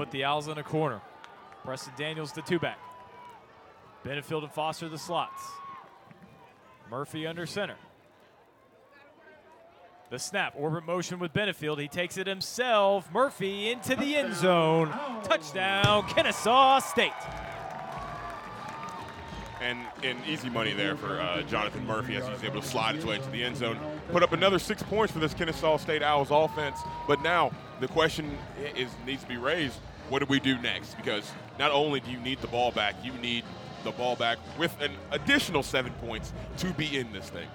put the Owls in a corner. Preston Daniels the two back. Benefield and Foster the slots. Murphy under center. The snap, orbit motion with Benefield. He takes it himself. Murphy into the end zone. Touchdown, Kennesaw State. And, and easy money there for uh, Jonathan Murphy as he's able to slide his way into the end zone. Put up another six points for this Kennesaw State Owls offense. But now the question is needs to be raised: What do we do next? Because not only do you need the ball back, you need the ball back with an additional seven points to be in this thing.